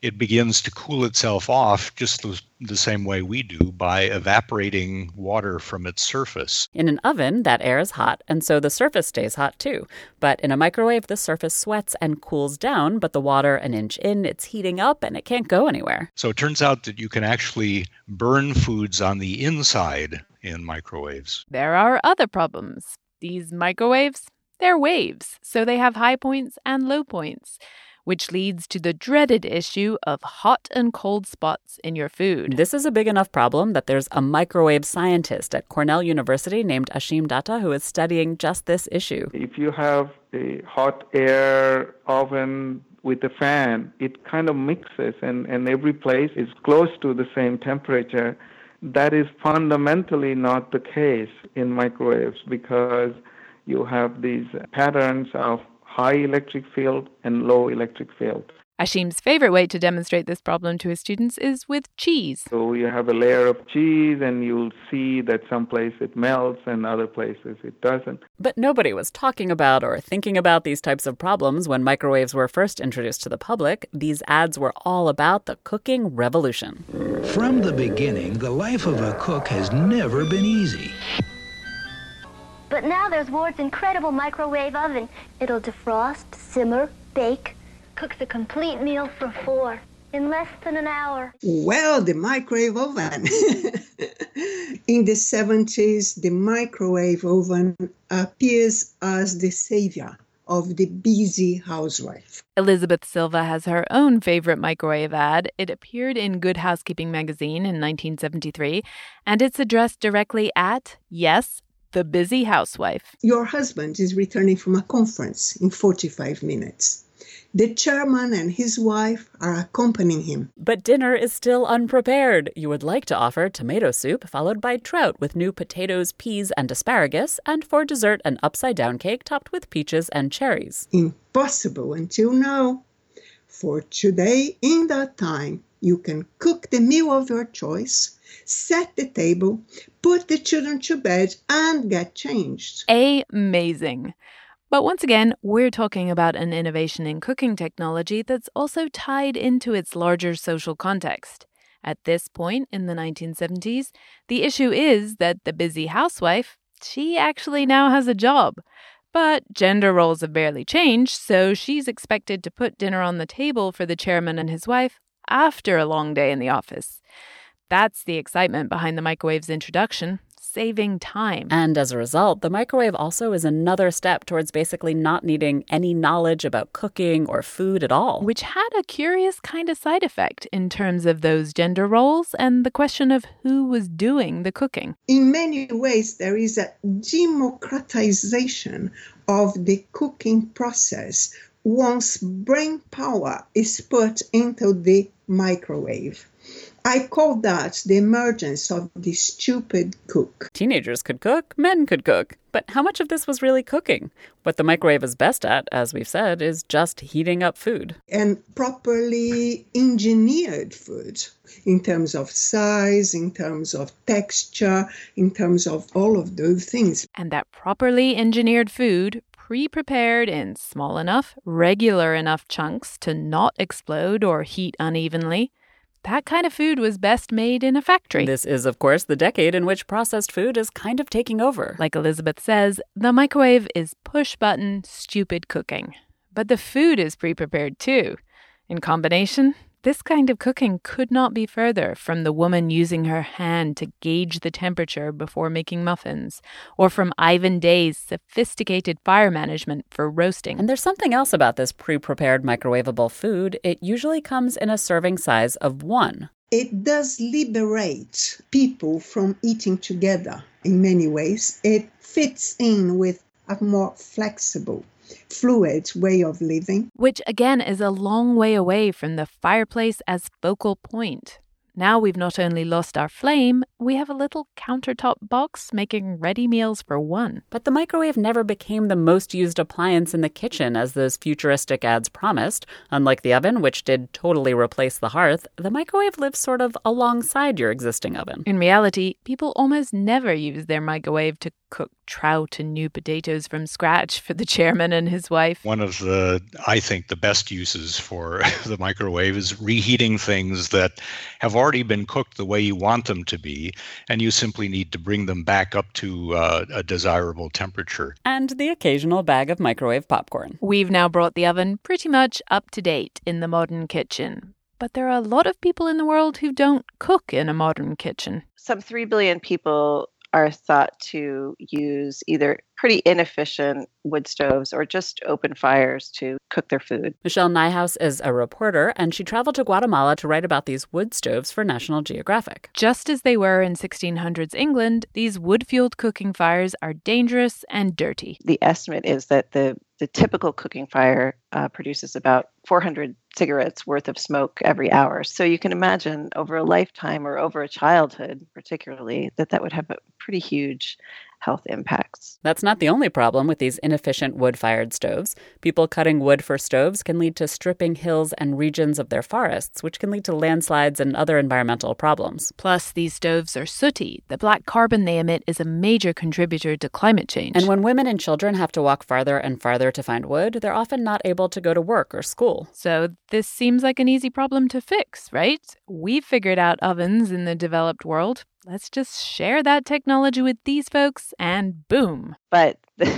it begins to cool itself off just the, the, same way we do by evaporating water from its surface. In an oven, that air is hot, and so the surface stays hot too. But in a microwave, the surface sweats and cools down, but the water an inch in, it's heating up and it can't go anywhere. So it turns out that you can actually burn foods on the inside in microwaves. There are other problems. These microwaves, they're waves, so they have high points and low points, which leads to the dreaded issue of hot and cold spots in your food. This is a big enough problem that there's a microwave scientist at Cornell University named Ashim Datta who is studying just this issue. If you have a hot air oven with a fan, it kind of mixes and, and every place is close to the same temperature that is fundamentally not the case in microwaves because you have these patterns of high electric field and low electric field. Ashim's favorite way to demonstrate this problem to his students is with cheese. So you have a layer of cheese and you'll see that some places it melts and other places it doesn't. But nobody was talking about or thinking about these types of problems when microwaves were first introduced to the public. These ads were all about the cooking revolution. From the beginning, the life of a cook has never been easy. But now there's Ward's incredible microwave oven. It'll defrost, simmer, bake, cooks a complete meal for four in less than an hour. Well, the microwave oven. in the 70s, the microwave oven appears as the savior of the busy housewife. Elizabeth Silva has her own favorite microwave ad. It appeared in Good Housekeeping magazine in 1973, and it's addressed directly at, yes, the busy housewife. Your husband is returning from a conference in 45 minutes. The chairman and his wife are accompanying him. But dinner is still unprepared. You would like to offer tomato soup, followed by trout with new potatoes, peas, and asparagus, and for dessert, an upside down cake topped with peaches and cherries. Impossible until now. For today, in that time, you can cook the meal of your choice, set the table, put the children to bed, and get changed. Amazing. But once again, we're talking about an innovation in cooking technology that's also tied into its larger social context. At this point in the 1970s, the issue is that the busy housewife, she actually now has a job. But gender roles have barely changed, so she's expected to put dinner on the table for the chairman and his wife after a long day in the office. That's the excitement behind the microwave's introduction saving time. And as a result, the microwave also is another step towards basically not needing any knowledge about cooking or food at all. Which had a curious kind of side effect in terms of those gender roles and the question of who was doing the cooking. In many ways, there is a democratization of the cooking process once brain power is put into the microwave. I call that the emergence of the stupid cook. Teenagers could cook, men could cook. But how much of this was really cooking? What the microwave is best at, as we've said, is just heating up food. And properly engineered food in terms of size, in terms of texture, in terms of all of those things. And that properly engineered food pre prepared in small enough, regular enough chunks to not explode or heat unevenly, that kind of food was best made in a factory. This is, of course, the decade in which processed food is kind of taking over. Like Elizabeth says, the microwave is push button, stupid cooking. But the food is pre prepared too. In combination, this kind of cooking could not be further from the woman using her hand to gauge the temperature before making muffins, or from Ivan Day's sophisticated fire management for roasting. And there's something else about this pre prepared microwavable food. It usually comes in a serving size of one. It does liberate people from eating together in many ways. It fits in with a more flexible fluid way of living. Which again is a long way away from the fireplace as focal point. Now we've not only lost our flame, we have a little countertop box making ready meals for one. But the microwave never became the most used appliance in the kitchen as those futuristic ads promised. Unlike the oven, which did totally replace the hearth, the microwave lives sort of alongside your existing oven. In reality, people almost never use their microwave to cook trout and new potatoes from scratch for the chairman and his wife. One of the, I think, the best uses for the microwave is reheating things that have already been cooked the way you want them to be, and you simply need to bring them back up to uh, a desirable temperature. And the occasional bag of microwave popcorn. We've now brought the oven pretty much up to date in the modern kitchen. But there are a lot of people in the world who don't cook in a modern kitchen. Some 3 billion people are thought to use either pretty inefficient wood stoves or just open fires to cook their food. Michelle Nijhuis is a reporter, and she traveled to Guatemala to write about these wood stoves for National Geographic. Just as they were in 1600s England, these wood fueled cooking fires are dangerous and dirty. The estimate is that the the typical cooking fire uh, produces about 400 cigarettes worth of smoke every hour. So you can imagine over a lifetime or over a childhood, particularly, that that would have a pretty huge health impacts. That's not the only problem with these inefficient wood fired stoves. People cutting wood for stoves can lead to stripping hills and regions of their forests, which can lead to landslides and other environmental problems. Plus, these stoves are sooty. The black carbon they emit is a major contributor to climate change. And when women and children have to walk farther and farther to find wood, they're often not able to go to work or school. So, this seems like an easy problem to fix, right? We've figured out ovens in the developed world. Let's just share that technology with these folks and boom. But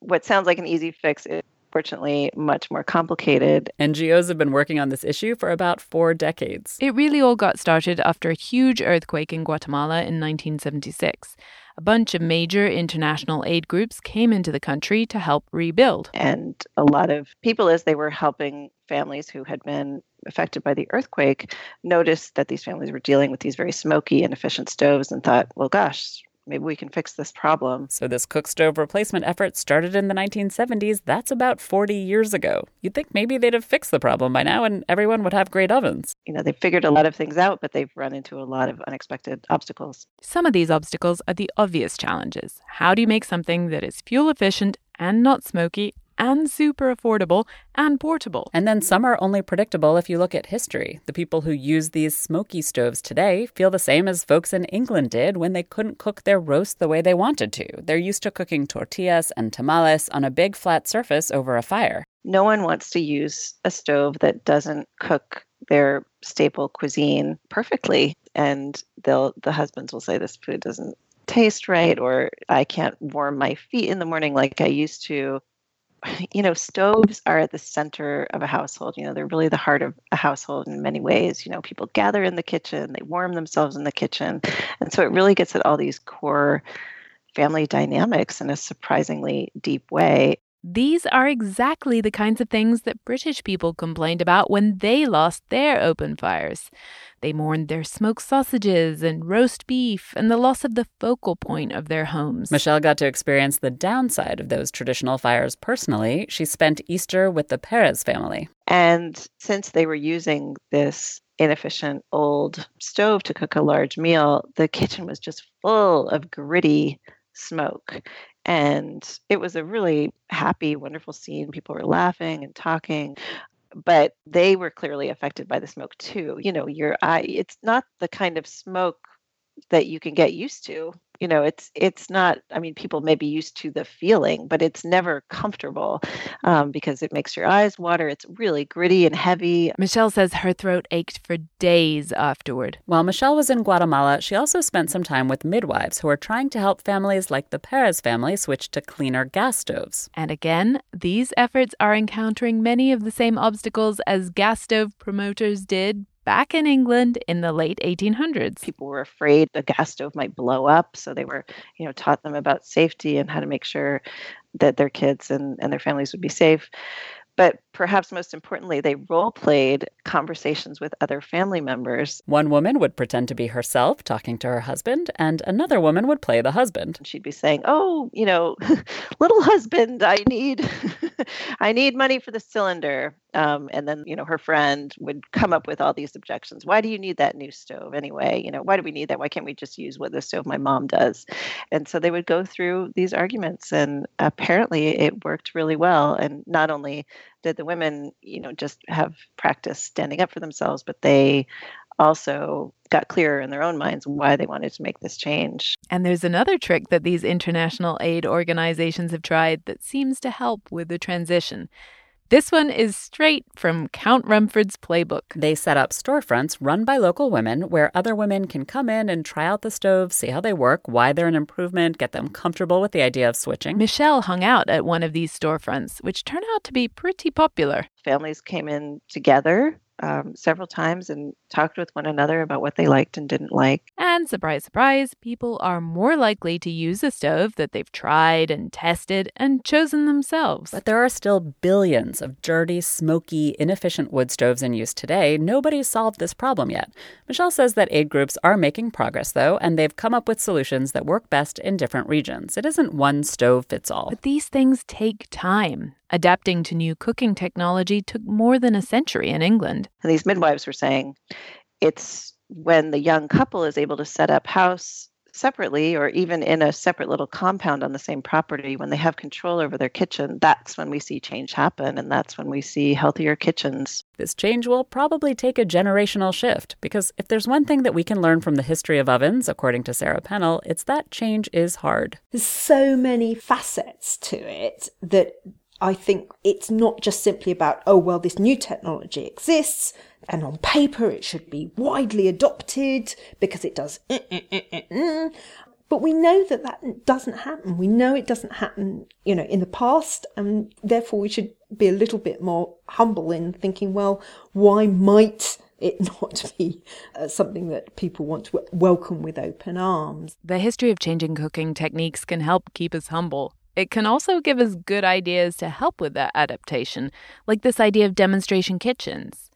what sounds like an easy fix is fortunately much more complicated. NGOs have been working on this issue for about four decades. It really all got started after a huge earthquake in Guatemala in 1976. A bunch of major international aid groups came into the country to help rebuild. And a lot of people, as they were helping families who had been affected by the earthquake, noticed that these families were dealing with these very smoky, inefficient stoves and thought, well, gosh, maybe we can fix this problem. So, this cook stove replacement effort started in the 1970s. That's about 40 years ago. You'd think maybe they'd have fixed the problem by now and everyone would have great ovens. You know, they've figured a lot of things out, but they've run into a lot of unexpected obstacles. Some of these obstacles are the obvious challenges. How do you make something that is fuel efficient and not smoky and super affordable and portable. And then some are only predictable if you look at history. The people who use these smoky stoves today feel the same as folks in England did when they couldn't cook their roast the way they wanted to. They're used to cooking tortillas and tamales on a big flat surface over a fire. No one wants to use a stove that doesn't cook their staple cuisine perfectly and they'll the husbands will say this food doesn't taste right or I can't warm my feet in the morning like I used to you know, stoves are at the center of a household. You know, they're really the heart of a household in many ways. You know, people gather in the kitchen, they warm themselves in the kitchen. And so it really gets at all these core family dynamics in a surprisingly deep way. These are exactly the kinds of things that British people complained about when they lost their open fires. They mourned their smoked sausages and roast beef and the loss of the focal point of their homes. Michelle got to experience the downside of those traditional fires personally. She spent Easter with the Perez family. And since they were using this inefficient old stove to cook a large meal, the kitchen was just full of gritty smoke. And it was a really happy, wonderful scene. People were laughing and talking but they were clearly affected by the smoke too. You know, your eye, it's not the kind of smoke that you can get used to you know it's it's not i mean people may be used to the feeling but it's never comfortable um, because it makes your eyes water it's really gritty and heavy. Michelle says her throat ached for days afterward. While michelle was in guatemala she also spent some time with midwives who are trying to help families like the perez family switch to cleaner gas stoves. And again these efforts are encountering many of the same obstacles as gas stove promoters did back in England in the late 1800s. People were afraid the gas stove might blow up, so they were, you know, taught them about safety and how to make sure that their kids and, and their families would be safe. But perhaps most importantly, they role played conversations with other family members. One woman would pretend to be herself talking to her husband, and another woman would play the husband. She'd be saying, "Oh, you know, little husband, I need, I need money for the cylinder." Um, and then, you know, her friend would come up with all these objections. Why do you need that new stove anyway? You know, why do we need that? Why can't we just use what the stove my mom does? And so they would go through these arguments, and apparently it worked really well. And not only did the women, you know, just have practice standing up for themselves, but they also got clearer in their own minds why they wanted to make this change. And there's another trick that these international aid organizations have tried that seems to help with the transition. This one is straight from Count Rumford's playbook. They set up storefronts run by local women where other women can come in and try out the stove, see how they work, why they're an improvement, get them comfortable with the idea of switching. Michelle hung out at one of these storefronts, which turned out to be pretty popular. Families came in together um, several times and talked with one another about what they liked and didn't like. And surprise, surprise, people are more likely to use a stove that they've tried and tested and chosen themselves. But there are still billions of dirty, smoky, inefficient wood stoves in use today. Nobody's solved this problem yet. Michelle says that aid groups are making progress, though, and they've come up with solutions that work best in different regions. It isn't one stove fits all. But these things take time. Adapting to new cooking technology took more than a century in England. And these midwives were saying it's when the young couple is able to set up house separately or even in a separate little compound on the same property when they have control over their kitchen that's when we see change happen and that's when we see healthier kitchens this change will probably take a generational shift because if there's one thing that we can learn from the history of ovens according to sara pennell it's that change is hard there's so many facets to it that I think it's not just simply about, oh, well, this new technology exists and on paper it should be widely adopted because it does. Mm, mm, mm, but we know that that doesn't happen. We know it doesn't happen, you know, in the past, and therefore we should be a little bit more humble in thinking, well, why might it not be uh, something that people want to welcome with open arms. The history of changing cooking techniques can help keep us humble. It can also give us good ideas to help with that adaptation, like this idea of demonstration kitchens.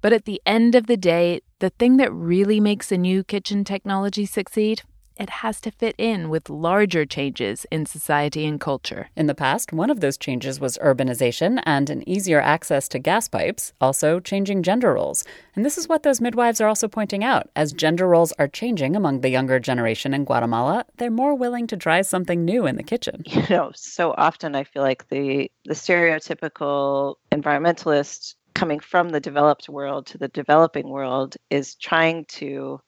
But at the end of the day, the thing that really makes a new kitchen technology succeed it has to fit in with larger changes in society and culture. In the past, one of those changes was urbanization and an easier access to gas pipes, also changing gender roles. And this is what those midwives are also pointing out. As gender roles are changing among the younger generation in Guatemala, they're more willing to try something new in the kitchen. You know, so often I feel like the the stereotypical environmentalist coming from the developed world to the developing world is trying to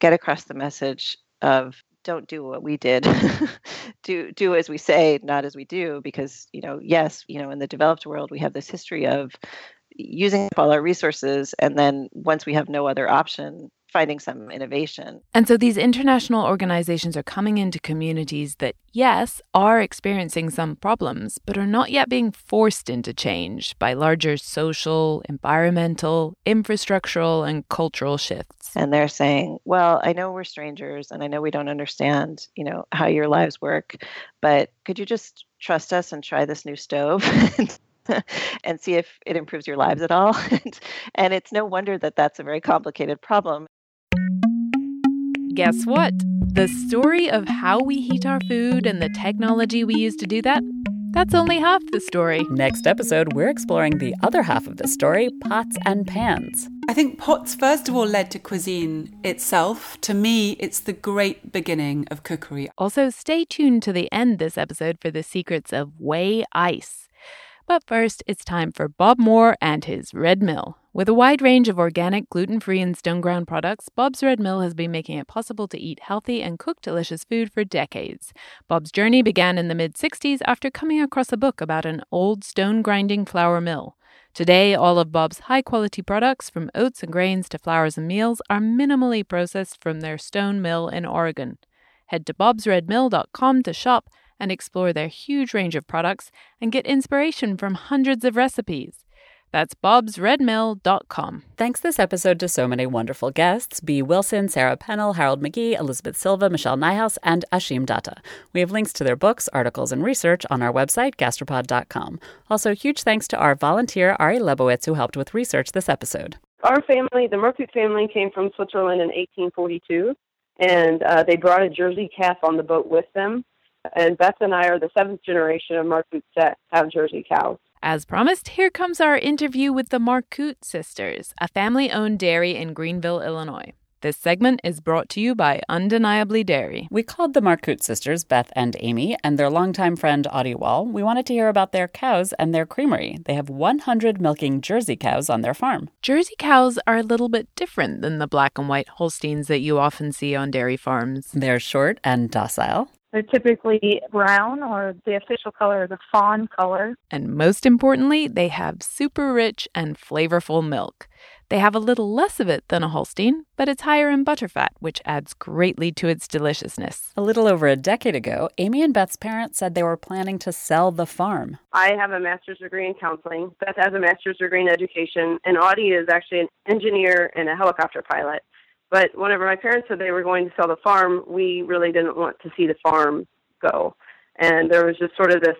get across the message of don't do what we did. Do do as we say not as we do because you know yes you know in the developed world we have this history of using up all our resources and then once we have no other option finding some innovation. And so these international organizations are coming into communities that, yes, are experiencing some problems, but are not yet being forced into change by larger social, environmental, infrastructural, and cultural shifts. And they're saying, well, I know we're strangers and I know we don't understand, you know, how your lives work, but could you just trust us and try this new stove? and see if it improves your lives at all. and it's no wonder that that's a very complicated problem. Guess what? The story of how we heat our food and the technology we use to do that, that's only half the story. Next episode, we're exploring the other half of the story pots and pans. I think pots, first of all, led to cuisine itself. To me, it's the great beginning of cookery. Also, stay tuned to the end this episode for the secrets of whey ice. But first, it's time for Bob Moore and his Red Mill. With a wide range of organic, gluten free, and stone ground products, Bob's Red Mill has been making it possible to eat healthy and cook delicious food for decades. Bob's journey began in the mid 60s after coming across a book about an old stone grinding flour mill. Today, all of Bob's high quality products, from oats and grains to flours and meals, are minimally processed from their stone mill in Oregon. Head to bobsredmill.com to shop and explore their huge range of products and get inspiration from hundreds of recipes. That's bobsredmill.com. Thanks this episode to so many wonderful guests Bee Wilson, Sara Pennell, Harold McGee, Elizabeth Silva, Michelle Nijhuis, and Ashim Datta. We have links to their books, articles, and research on our website, gastropod.com. Also, huge thanks to our volunteer, Ari Lebowitz, who helped with research this episode. Our family, the Marcoot family, came from Switzerland in 1842, and uh, they brought a Jersey calf on the boat with them. And Beth and I are the seventh generation of Marcoot that have Jersey cows. As promised, here comes our interview with the Marcoot sisters, a family owned dairy in Greenville, Illinois. This segment is brought to you by Undeniably Dairy. We called the Marcoot sisters, Beth and Amy, and their longtime friend Audie Wall. We wanted to hear about their cows and their creamery. They have 100 milking Jersey cows on their farm. Jersey cows are a little bit different than the black and white Holsteins that you often see on dairy farms. They're short and docile. They're typically brown or the official color, the fawn color. And most importantly, they have super rich and flavorful milk. They have a little less of it than a Holstein, but it's higher in butterfat, which adds greatly to its deliciousness. A little over a decade ago, Amy and Beth's parents said they were planning to sell the farm. I have a master's degree in counseling. Beth has a master's degree in education, and Audie is actually an engineer and a helicopter pilot. But whenever my parents said they were going to sell the farm, we really didn't want to see the farm go. And there was just sort of this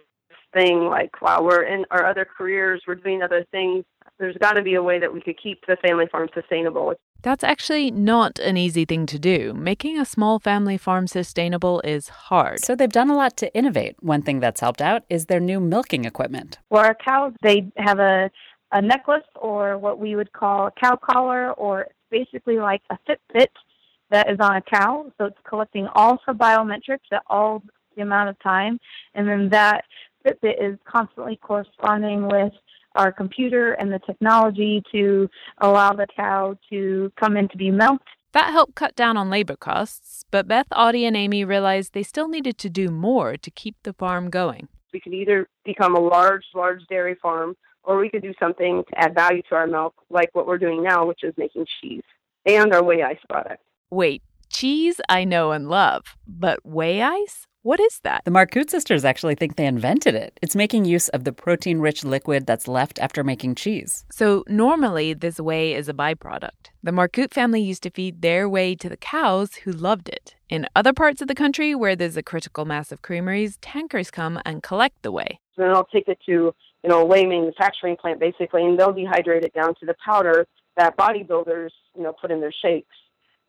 thing like, wow, we're in our other careers, we're doing other things. There's got to be a way that we could keep the family farm sustainable. That's actually not an easy thing to do. Making a small family farm sustainable is hard. So they've done a lot to innovate. One thing that's helped out is their new milking equipment. Well, our cows, they have a, a necklace or what we would call a cow collar or basically like a Fitbit that is on a cow. So it's collecting all her biometrics at all the amount of time. And then that Fitbit is constantly corresponding with our computer and the technology to allow the cow to come in to be milked. That helped cut down on labor costs, but Beth, Audie, and Amy realized they still needed to do more to keep the farm going. We could either become a large, large dairy farm or we could do something to add value to our milk, like what we're doing now, which is making cheese and our whey ice product. Wait, cheese I know and love, but whey ice? What is that? The Marcoot sisters actually think they invented it. It's making use of the protein rich liquid that's left after making cheese. So, normally, this whey is a byproduct. The Marcoot family used to feed their whey to the cows who loved it. In other parts of the country where there's a critical mass of creameries, tankers come and collect the whey. Then I'll take it to you know a whey manufacturing plant basically, and they'll dehydrate it down to the powder that bodybuilders you know put in their shakes.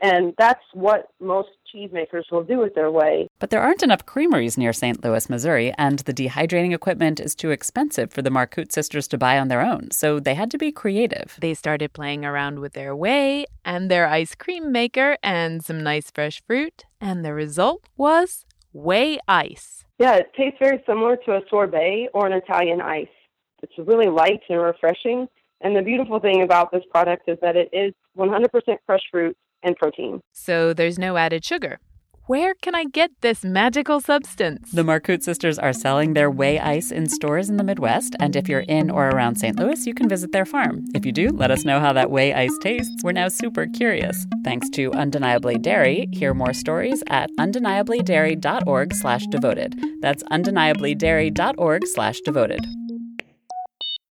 And that's what most cheesemakers will do with their whey. But there aren't enough creameries near St. Louis, Missouri, and the dehydrating equipment is too expensive for the Marcoot sisters to buy on their own, so they had to be creative. They started playing around with their whey and their ice cream maker and some nice fresh fruit, and the result was whey ice. Yeah, it tastes very similar to a sorbet or an Italian ice. It's really light and refreshing. And the beautiful thing about this product is that it is 100% fresh fruit and protein. So there's no added sugar. Where can I get this magical substance? The Marcoot sisters are selling their whey ice in stores in the Midwest, and if you're in or around St. Louis, you can visit their farm. If you do, let us know how that whey ice tastes. We're now super curious. Thanks to Undeniably Dairy. Hear more stories at undeniablydairy.org slash devoted. That's undeniablydairy.org slash devoted.